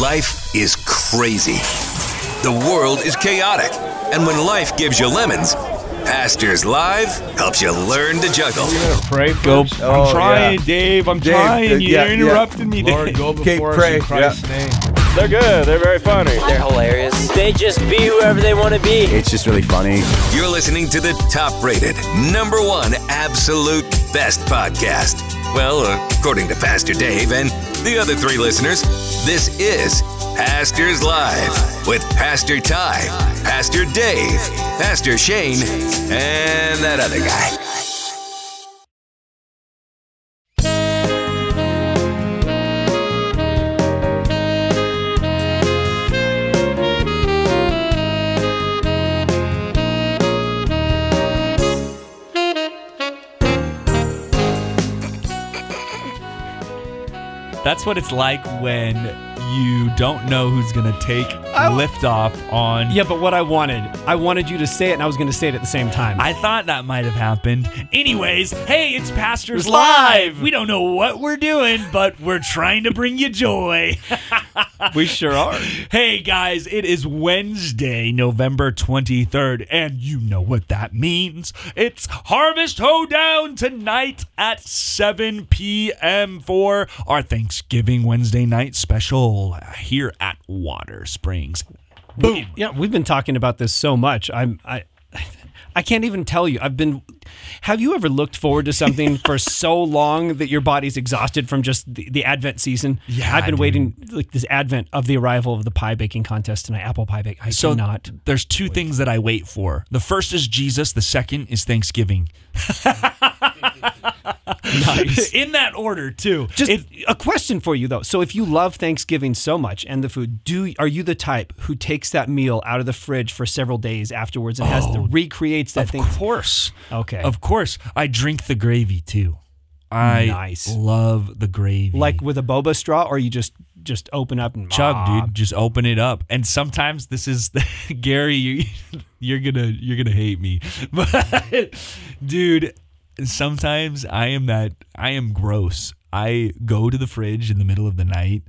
Life is crazy. The world is chaotic. And when life gives you lemons, Pastors Live helps you learn to juggle. Pray Go- Oh, I'm trying, yeah. Dave. I'm Dave, trying. uh, You yeah, yeah. interrupted me, Lord, Dave. go Okay, before pray, us in Christ's name. They're good. They're very funny. They're hilarious. They just be whoever they want to be. It's just really funny. You're listening to the top rated, number one absolute best podcast. Well, according to Pastor Dave and the other three listeners, this is Pastors Live with Pastor Ty, Pastor Dave, Pastor Shane, and that other guy. That's what it's like when you don't know who's gonna take liftoff on. Yeah, but what I wanted, I wanted you to say it, and I was going to say it at the same time. I thought that might have happened. Anyways, hey, it's Pastors live. We don't know what we're doing, but we're trying to bring you joy. we sure are. Hey guys, it is Wednesday, November 23rd, and you know what that means. It's Harvest Hoedown tonight at 7 p.m. for our Thanksgiving Wednesday night special here at Watersprings. Boom. Yeah, we've been talking about this so much. I'm I. I can't even tell you. I've been. Have you ever looked forward to something for so long that your body's exhausted from just the, the Advent season? Yeah, I've been waiting like this Advent of the arrival of the pie baking contest tonight. Apple pie bake. I So cannot. there's two things that I wait for. The first is Jesus, the second is Thanksgiving. Nice. In that order, too. Just It- a question for you though. So if you love Thanksgiving so much and the food, do are you the type who takes that meal out of the fridge for several days afterwards and has the recreates that of thing? course. Okay. Of course. I drink the gravy too. I Nice. love the gravy. Like with a boba straw, or you just just open up and chug, Ah. dude. Just open it up. And sometimes this is Gary. You, you're gonna you're gonna hate me, but dude, sometimes I am that I am gross. I go to the fridge in the middle of the night.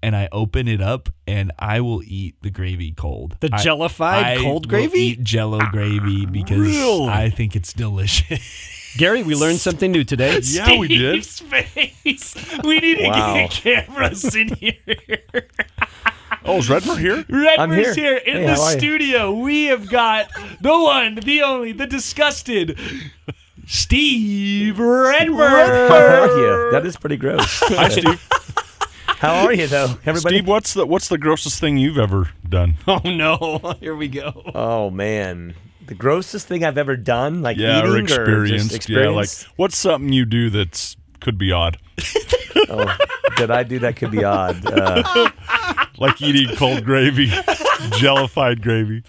And I open it up, and I will eat the gravy cold. The I- jellified I cold will gravy? Eat Jello gravy ah, because Really? I think it's delicious. Gary, we learned something new today. Yeah, we did. Face. We need to Wow. get cameras in here. Oh, is Redmer here? Redmer's here. here. in Hey, the how are you? studio. We have got the one, the only, the disgusted Steve Redmer. How are you? That is pretty gross. Hi, Steve. How are you, though, everybody? Steve, what's the what's the grossest thing you've ever done? Oh no! Here we go. Oh man, the grossest thing I've ever done, like Yeah, eating or or experienced. just Yeah, like experience. what's something you do that's could be odd, oh, did I do that? Could be odd. Uh, like eating cold gravy, jellified gravy.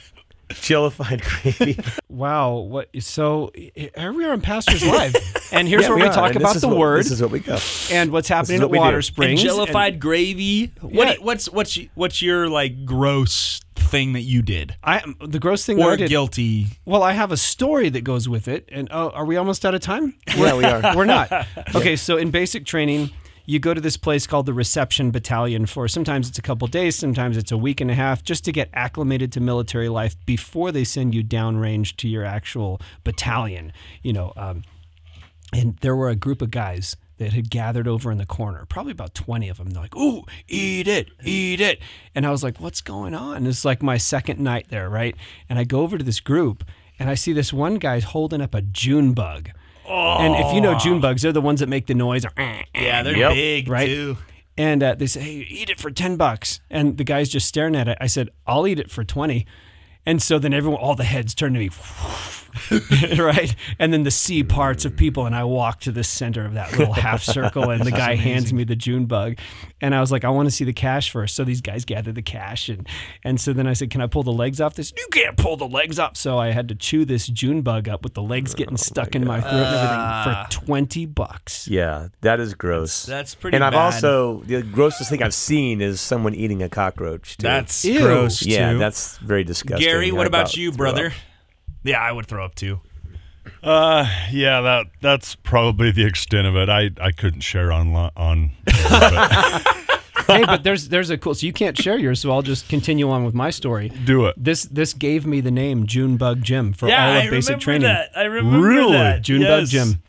chillified gravy. Wow. What? So here we are in Pastors Live, and here's Yeah, where we, are, talk and about the what- word This is what we go. and what's happening what at we do. Water And Springs. jellified gravy. What? Yeah. What's what's what's your like gross thing that you did I the gross thing that or I did. guilty? Well, I have a story that goes with it. And oh, are we almost out of time? Yeah, we are. We're not. Okay, so in basic training, you go to this place called the Reception Battalion for sometimes it's a couple days, sometimes it's a week and a half, just to get acclimated to military life before they send you downrange to your actual battalion. You know, um, and there were a group of guys that had gathered over in the corner, probably about 20 of them. They're like, ooh, eat it, eat it. And I was like, what's going on? It's like my second night there, right? And I go over to this group and I see this one guy holding up a June bug. And if you know June bugs, they're the ones that make the noise. Yeah, they're Yep. big Right? too. And uh, they say, hey, eat it for 10 bucks. And the guy's just staring at it. I said, I'll eat it for 20. And so then everyone, all the heads turn to me, right? And then the C parts of people, and I walk to the center of that little half circle, and the guy hands me the June bug, and I was like, I want to see the cash first. So these guys gathered the cash, and and so then I said, Can I pull the legs off this? You can't pull the legs off. So I had to chew this June bug up with the legs getting oh stuck in my throat and everything for twenty bucks. Yeah, that is gross. That's pretty And I've bad. also the grossest thing I've seen is someone eating a cockroach. Too. That's Ew. gross yeah, too. that's very disgusting. Gary, what about about you, brother? up. Yeah, I would throw up too. Uh, yeah, that that's probably the extent of it. I, I couldn't share on li- on. but- hey, but there's there's a cool. So you can't share yours, so I'll just continue on with my story. Do it. This this gave me the name Junebug Jim for yeah, all of I basic remember training. that. I remember that. Really? that. Junebug Yes. Jim.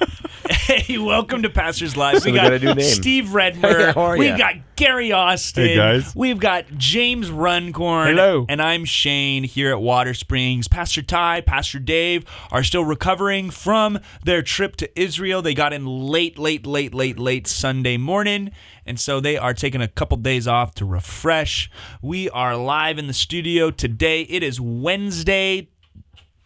Hey, welcome to Pastors Live. So we we got, got a new name. Steve Hey, Redmer. how are We've ya? got Gary Austin. Hey, guys. We've got James Runcorn. Hello. And I'm Shane here at Watersprings. Pastor Ty, Pastor Dave are still recovering from their trip to Israel. They got in late, late, late, late, late Sunday morning. And so they are taking a couple days off to refresh. We are live in the studio today. It is Wednesday,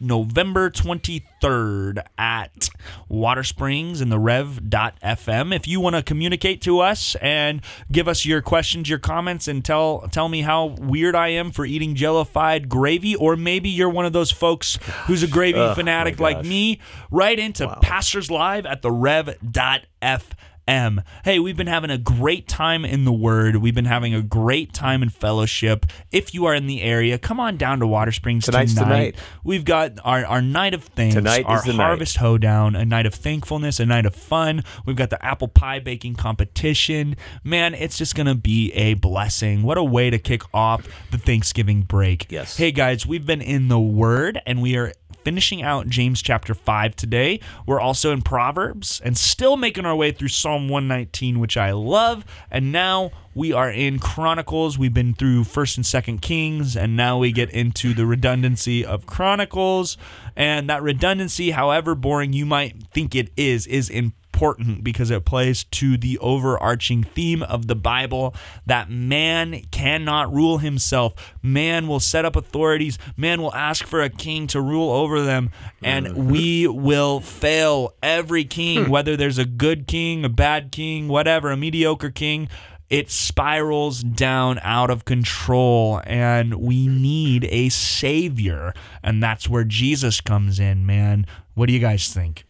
November 23rd at Watersprings in the rev.fm. If you want to communicate to us and give us your questions, your comments, and tell tell me how weird I am for eating jellified gravy, or maybe you're one of those folks who's a gravy Ugh, oh fanatic like me, right into Pastors Live at the rev.fm. M. Hey, we've been having a great time in the Word. We've been having a great time in fellowship. If you are in the area, come on down to Watersprings tonight. tonight. We've got our, our night of thanks, Tonight our is the night. harvest hoedown, a night of thankfulness, a night of fun. We've got the apple pie baking competition. Man, it's just going to be a blessing. What a way to kick off the Thanksgiving break. Yes. Hey, guys, we've been in the Word and we are finishing out James chapter 5 today. We're also in Proverbs and still making our way through Psalm 119, which I love. And now we are in Chronicles. We've been through 1st and 2nd Kings, and now we get into the redundancy of Chronicles. And that redundancy, however boring you might think it is, is important important because it plays to the overarching theme of the Bible that man cannot rule himself. Man will set up authorities, man will ask for a king to rule over them, and mm-hmm. we will fail every king, hmm. whether there's a good king, a bad king, whatever, a mediocre king. It spirals down out of control, and we need a savior. And that's where Jesus comes in, man. What do you guys think?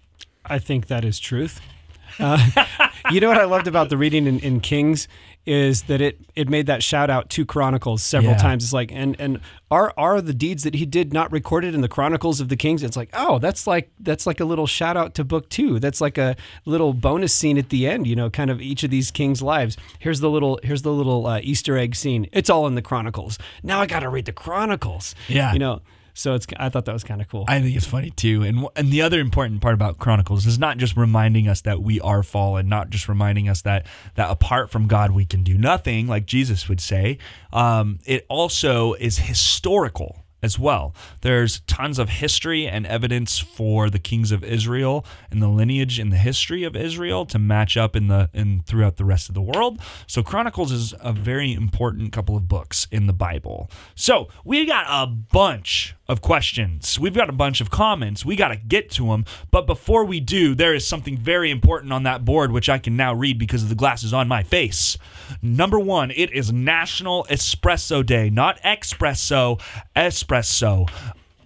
I think that is truth. Uh, you know what I loved about the reading in, in Kings is that it it made that shout out to Chronicles several Yeah. times. It's like and and are are the deeds that he did not recorded in the Chronicles of the Kings? It's like oh that's like that's like a little shout out to book two. That's like a little bonus scene at the end. You know, kind of each of these kings' lives. Here's the little here's the little uh, Easter egg scene. It's all in the Chronicles. Now I got to read the Chronicles. Yeah. you know. So it's I thought that was kind of cool. I think it's funny too. And and the other important part about Chronicles is not just reminding us that we are fallen, not just reminding us that that apart from God we can do nothing, like Jesus would say. Um, it also is historical as well. There's tons of history and evidence for the kings of Israel and the lineage and the history of Israel to match up in the in throughout the rest of the world. So Chronicles is a very important couple of books in the Bible. So we got a bunch of questions. We've got a bunch of comments. We got to get to them. But before we do, there is something very important on that board, which I can now read because of the glasses on my face. Number one, it is National Espresso Day, not espresso, espresso.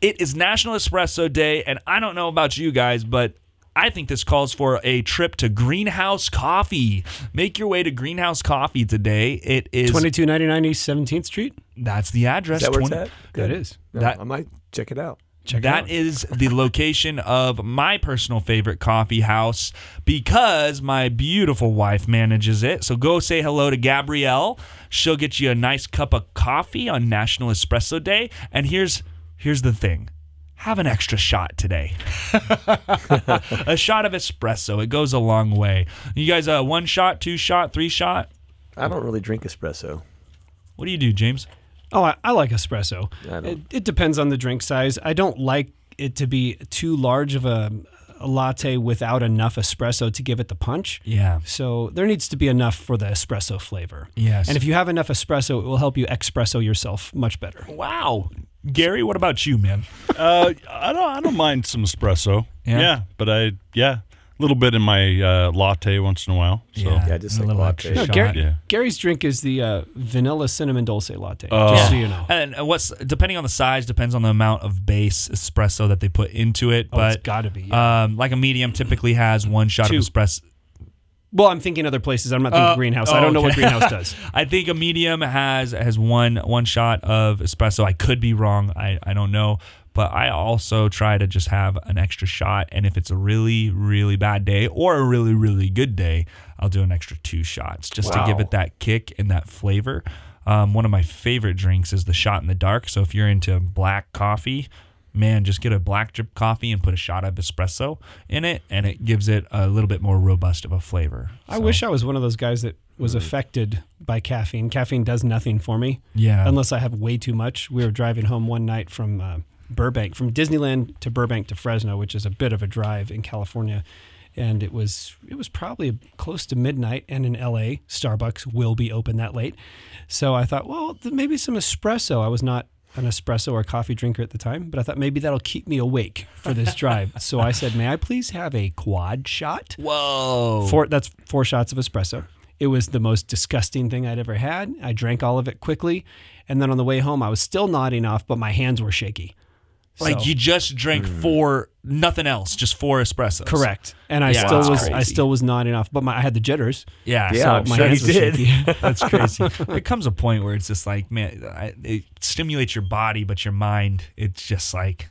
It is National Espresso Day, and I don't know about you guys, but I think this calls for a trip to Greenhouse Coffee. Make your way to Greenhouse Coffee today. It is Twenty two ninety nine East Seventeenth Street. that's the address. Is that where it's 20 at? That is. No, That- I might check it out. Check it That out. is the location of my personal favorite coffee house because my beautiful wife manages it. So go say hello to Gabrielle. She'll get you a nice cup of coffee on National Espresso Day. And here's here's the thing. Have an extra shot today. a shot of espresso. It goes a long way. You guys uh one shot, two shot, three shot? I don't really drink espresso. What do you do, James? Oh, I, I like espresso. I It, it depends on the drink size. I don't like it to be too large of a, a latte without enough espresso to give it the punch. Yeah. So there needs to be enough for the espresso flavor. Yes. And if you have enough espresso, it will help you espresso yourself much better. Wow. Gary, what about you, man? Uh, I don't. I don't mind some espresso. Yeah? Yeah, but I yeah, a little bit in my uh, latte once in a while. So Yeah, just a like little latte. No, shot. Gary, Yeah. Gary's drink is the uh, vanilla cinnamon dulce latte. Oh. just so you know. And what's depending on the size depends on the amount of base espresso that they put into it. Oh, but it's got to be. yeah. um, like a medium typically has one shot Two. of espresso. Well, I'm thinking other places. I'm not thinking Uh, greenhouse. oh, I don't know what greenhouse does. I think a medium has has one one shot of espresso. I could be wrong. I, I don't know. but I also try to just have an extra shot. And if it's a really, really bad day or a really, really good day, I'll do an extra two shots just to give it that kick and that flavor. Um, one of my favorite drinks is the shot in the dark. So if you're into black coffee, man, just get a black drip coffee and put a shot of espresso in it, and it gives it a little bit more robust of a flavor. I So, wish I was one of those guys that was affected by caffeine. Caffeine does nothing for me. Yeah. Unless I have way too much. We were driving home one night from uh, Burbank, from Disneyland to Burbank to Fresno, which is a bit of a drive in California. And it was it was probably close to midnight, and in LA, Starbucks will be open that late. So I thought, well, maybe some espresso. I was not an espresso or coffee drinker at the time, but I thought maybe that'll keep me awake for this drive. so I said, "May I please have a quad shot?" Whoa. Four that's four shots of espresso. It was the most disgusting thing I'd ever had. I drank all of it quickly, and then on the way home, I was still nodding off, but my hands were shaky. Like So- you just drank mm. four, nothing else, just four espressos. correct, and I Yeah, still that's was I still was not enough, but my, I had the jitters. Yeah. Yeah, so I'm my sure hands you did. shaky. That's crazy. it comes a point where it's just like, man, I- it stimulates your body, but your mind, it's just like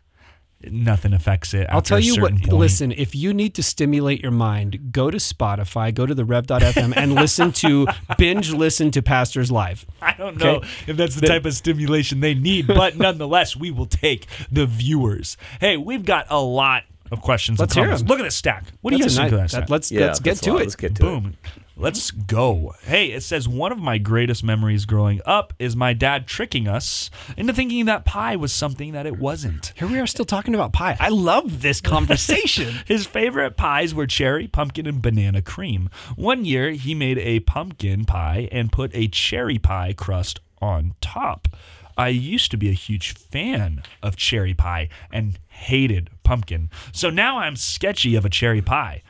nothing affects it. I'll tell a you what. point. Listen, if you need to stimulate your mind, go to Spotify, go to the Rev.fm, and listen to binge listen to pastors live. I don't know if that's the type of stimulation they need, but nonetheless, we will take the viewers. Hey, we've got a lot of questions. Let's and hear comments. 'em. Look at this stack. What do you That's guys a think of nice- that? that- stack? let's Yeah, let's get to lot. it. Let's get to it. Boom. Let's go. Hey, it says one of my greatest memories growing up is my dad tricking us into thinking that pie was something that it wasn't. Here we are still talking about pie. I love this conversation. His favorite pies were cherry, pumpkin, and banana cream. One year, he made a pumpkin pie and put a cherry pie crust on top. I used to be a huge fan of cherry pie and hated pumpkin. So now I'm sketchy of a cherry pie.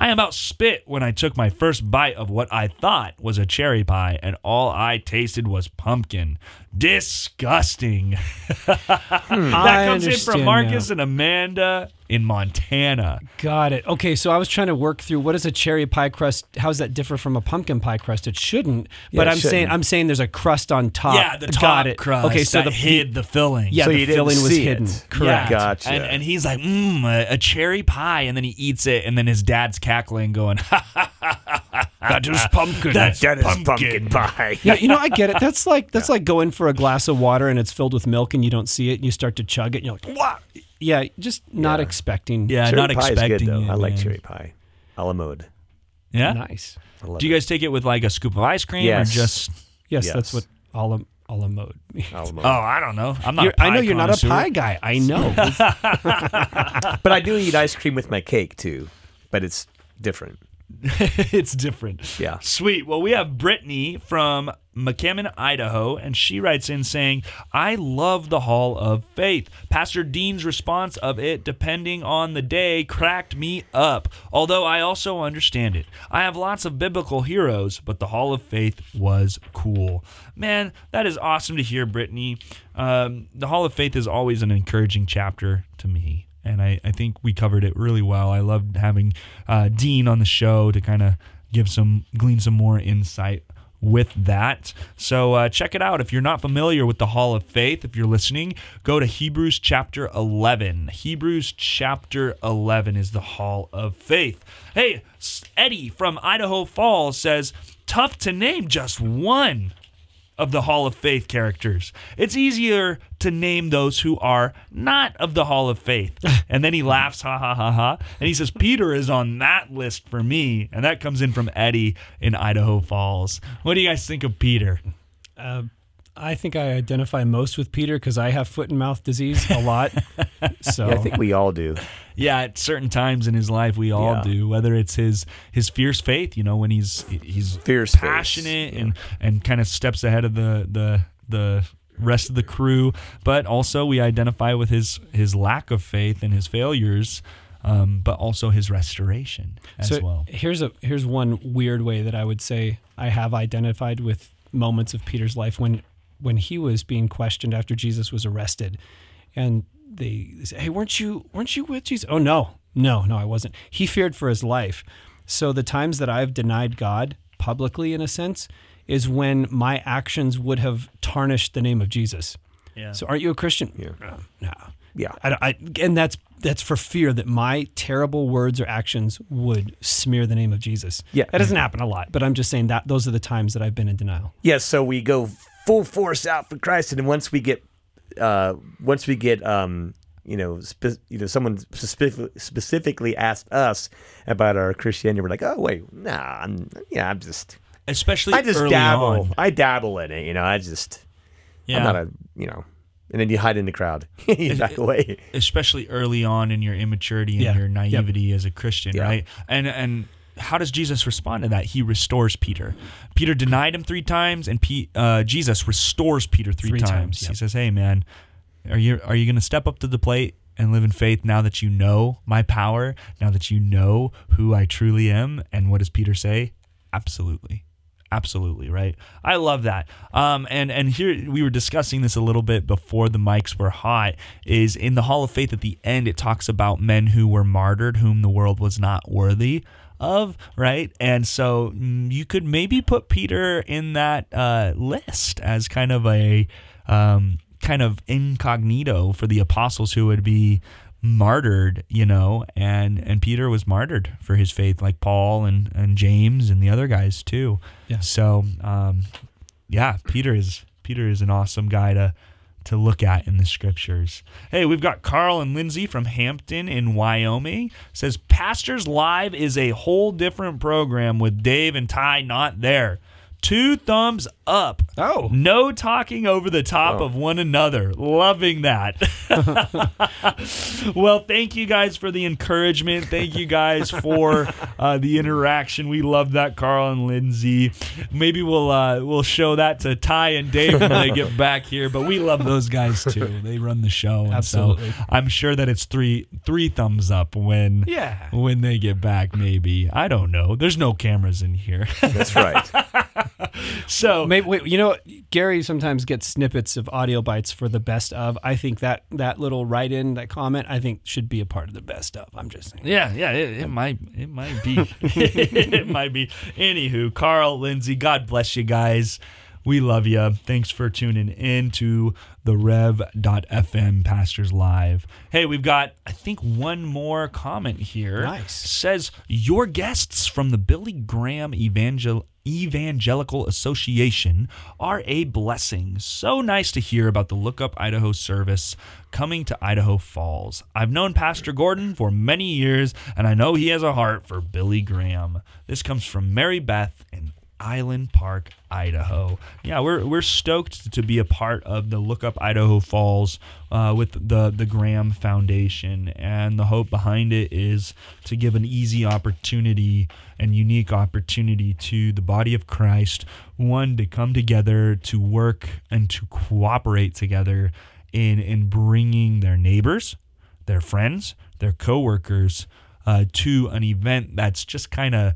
I about spit when I took my first bite of what I thought was a cherry pie, and all I tasted was pumpkin. Disgusting. that hmm. I comes in from Marcus now. and Amanda in Montana. Got it. Okay, so I was trying to work through what is a cherry pie crust? How does that differ from a pumpkin pie crust? It shouldn't. but it I'm saying shouldn't. I'm saying there's a crust on top. yeah, the top Got it. crust. Okay, so that the hid the filling. yeah, So the filling was see hidden. it. Correct. Yeah. Gotcha. And, and he's like, mmm, a, a cherry pie. And then he eats it. And then his dad's cackling, going, ha ha ha ha ha. That is pumpkin. That's That is pumpkin. pumpkin pie. yeah, you know, I get it. That's like that's like going for a glass of water and it's filled with milk and you don't see it and you start to chug it and you're like, what? Yeah, just not Yeah. expecting. Yeah, cherry not pie expecting is good, though. it, I like man. cherry pie. A la mode. Yeah. Nice. Do you it. guys take it with like a scoop of ice cream Yes. or just? Yes, Yes. that's what a la, a la mode. A la mode. Oh, I don't know. I'm not. You're- a pie I know you're not a pie guy. I know. But I do eat ice cream with my cake too. But it's different. it's different. Yeah. Sweet. Well, we have Brittany from McCammon, Idaho, and she writes in saying, I love the Hall of Faith. Pastor Dean's response of it, depending on the day, cracked me up, although I also understand it. I have lots of biblical heroes, but the Hall of Faith was cool. Man, that is awesome to hear, Brittany. Um, the Hall of Faith is always an encouraging chapter to me and I, I think we covered it really well. I loved having uh, Dean on the show to kind of give some glean some more insight with that. So uh, check it out if you're not familiar with the Hall of Faith. If you're listening, go to Hebrews chapter 11. Hebrews chapter 11 is the Hall of Faith. Hey, Eddie from Idaho Falls says, "Tough to name just one." Of the Hall of Faith characters. It's easier to name those who are not of the Hall of Faith. And then he laughs, ha ha ha ha. And he says, Peter is on that list for me. And that comes in from Eddie in Idaho Falls. What do you guys think of Peter? Uh, I think I identify most with Peter because I have foot and mouth disease a lot. So Yeah, I think we all do. Yeah, at certain times in his life, we all Yeah. do. Whether it's his his fierce faith, you know, when he's he's Fierce passionate yeah. and and kind of steps ahead of the the the rest of the crew. But also, we identify with his his lack of faith and his failures, um, but also his restoration as so well. here's a here's one weird way that I would say I have identified with moments of Peter's life when when he was being questioned after Jesus was arrested, and they, they say, "Hey, weren't you weren't you with Jesus?" Oh no, no, no, I wasn't. He feared for his life. So the times that I've denied God publicly, in a sense, is when my actions would have tarnished the name of Jesus. Yeah. So aren't you a Christian? Yeah. "Uh, No. Yeah. I, I, and that's that's for fear that my terrible words or actions would smear the name of Jesus. Yeah. that doesn't happen a lot, but I'm just saying that those are the times that I've been in denial. Yes, so we go full force out for Christ, and then once we get, uh, once we get, um, you know, spe- you know, someone specifically specifically asked us about our Christianity, we're like, oh wait, nah, I'm, yeah, I'm just, Especially I just early dabble, on. I dabble in it, you know, I just, Yeah. I'm not a, you know, and then you hide in the crowd, you back away. especially early on in your immaturity and Yeah. your Yep. naivety as a Christian, Yeah. right? And and how does Jesus respond to that? He restores Peter. Peter denied him three times, and Pe- uh, Jesus restores Peter three, Three times. times, He says, "Hey, man, are you are you going to step up to the plate?" And live in faith now that you know my power, now that you know who I truly am. And what does Peter say? Absolutely absolutely right? I love that. Um and and here we were discussing this a little bit before the mics were hot is in the hall of faith at the end it talks about men who were martyred whom the world was not worthy of right? And so mm, you could maybe put peter in that uh list as kind of a um kind of incognito for the apostles who would be martyred, you know, and and Peter was martyred for his faith, like Paul and and James and the other guys too. Yeah. So, um, yeah, Peter is Peter is an awesome guy to to look at in the scriptures. Hey, we've got Carl and Lindsay from Hampton in Wyoming. Says Pastors Live is a whole different program with Dave and Ty not there. Two thumbs up. Oh. No talking over the top of one another. Loving that. well, thank you guys for the encouragement. Thank you guys for uh, the interaction. We love that, Carl and Lindsay. Maybe we'll uh, we'll show that to Ty and Dave when they get back here. But we love those guys too. They run the show, and Absolutely. so I'm sure that it's three three thumbs up when Yeah. when they get back. Maybe I don't know. There's no cameras in here, That's right. so Maybe wait, you know, Gary sometimes gets snippets of audio bites for the best of. I think that that little write in, that comment, I think should be a part of the best of. I'm just saying. Yeah, yeah, it, it might, it might be, it might be. Anywho, Carl, Lindsay, God bless you guys. We love you. Thanks for tuning in to the Rev.fm Pastors Live. Hey, we've got, I think, one more comment here. Nice. Says, Your guests from the Billy Graham Evangel- Evangelical Association are a blessing. So nice to hear about the Look Up Idaho service coming to Idaho Falls. I've known Pastor Gordon for many years, and I know he has a heart for Billy Graham. This comes from Mary Beth in Island Park, Idaho. Yeah, we're we're stoked to be a part of the Look Up Idaho Falls uh, with the the Graham Foundation, and the hope behind it is to give an easy opportunity and unique opportunity to the body of Christ, one to come together to work and to cooperate together in in bringing their neighbors, their friends, their coworkers uh, to an event that's just kind of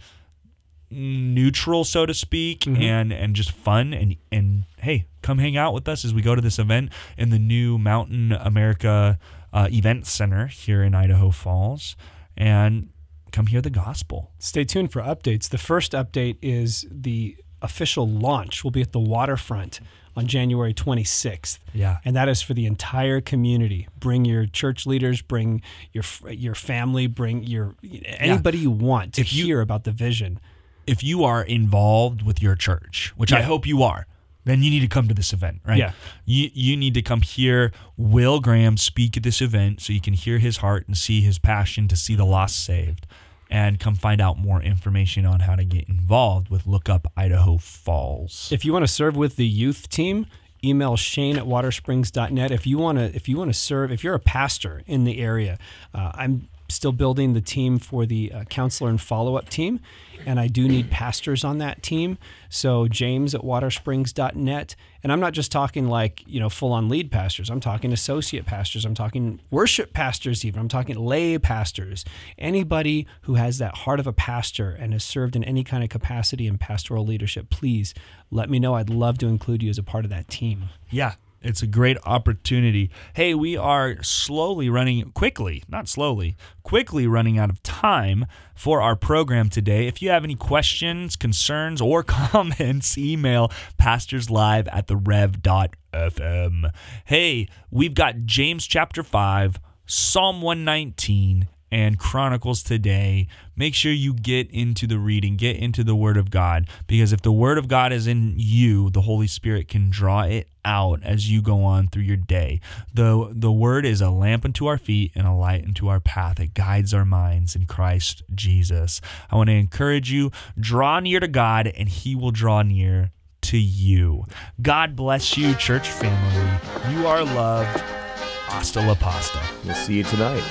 neutral so to speak and and just fun and and hey come hang out with us as we go to this event in the new mountain america uh, event center here in idaho falls and come hear the gospel Stay tuned for updates. The first update is the official launch will be at the waterfront on January 26th. Yeah. And that is for the entire community. Bring your church leaders, bring your your family, bring your anybody you want to If you- hear about the vision. If you are involved with your church, which I hope you are, then you need to come to this event, right? Yeah. You you need to come hear Will Graham speak at this event so you can hear his heart and see his passion to see the lost saved. And come find out more information on how to get involved with Look Up Idaho Falls. If you want to serve with the youth team, email Shane at watersprings.net. If you want to, if you want to serve, if you're a pastor in the area, uh, I'm still building the team for the uh, counselor and follow up team, and I do need pastors on that team. So James at watersprings.net, and I'm not just talking like you know full on lead pastors. I'm talking associate pastors. I'm talking worship pastors. Even I'm talking lay pastors. Anybody who has that heart of a pastor and has served in any kind of capacity in pastoral leadership, please let me know. I'd love to include you as a part of that team. Yeah, it's a great opportunity. Hey, we are slowly running, quickly, not slowly, quickly running out of time for our program today. If you have any questions, concerns, or comments, email pastorslive at the rev dot FM. Hey, we've got James chapter 5, Psalm 119, and Chronicles today. Make sure you get into the reading, get into the Word of God, because if the Word of God is in you, the Holy Spirit can draw it out as you go on through your day. The, the Word is a lamp unto our feet and a light unto our path. It guides our minds in Christ Jesus. I want to encourage you draw near to God, and He will draw near to you. God bless you, church family. You are loved. Hasta la pasta. We'll see you tonight.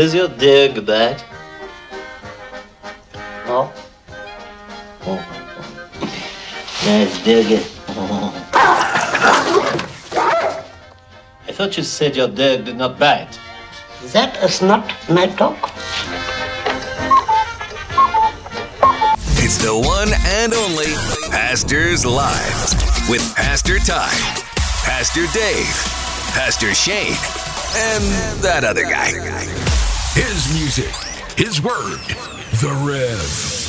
Does your dog bite? Oh? Oh. oh. Nice doggy. I thought you said your dog did not bite. That is not my dog. It's the one and only Pastors Live with Pastor Ty, Pastor Dave, Pastor Shane, and that other guy. His music, his word, the Rev.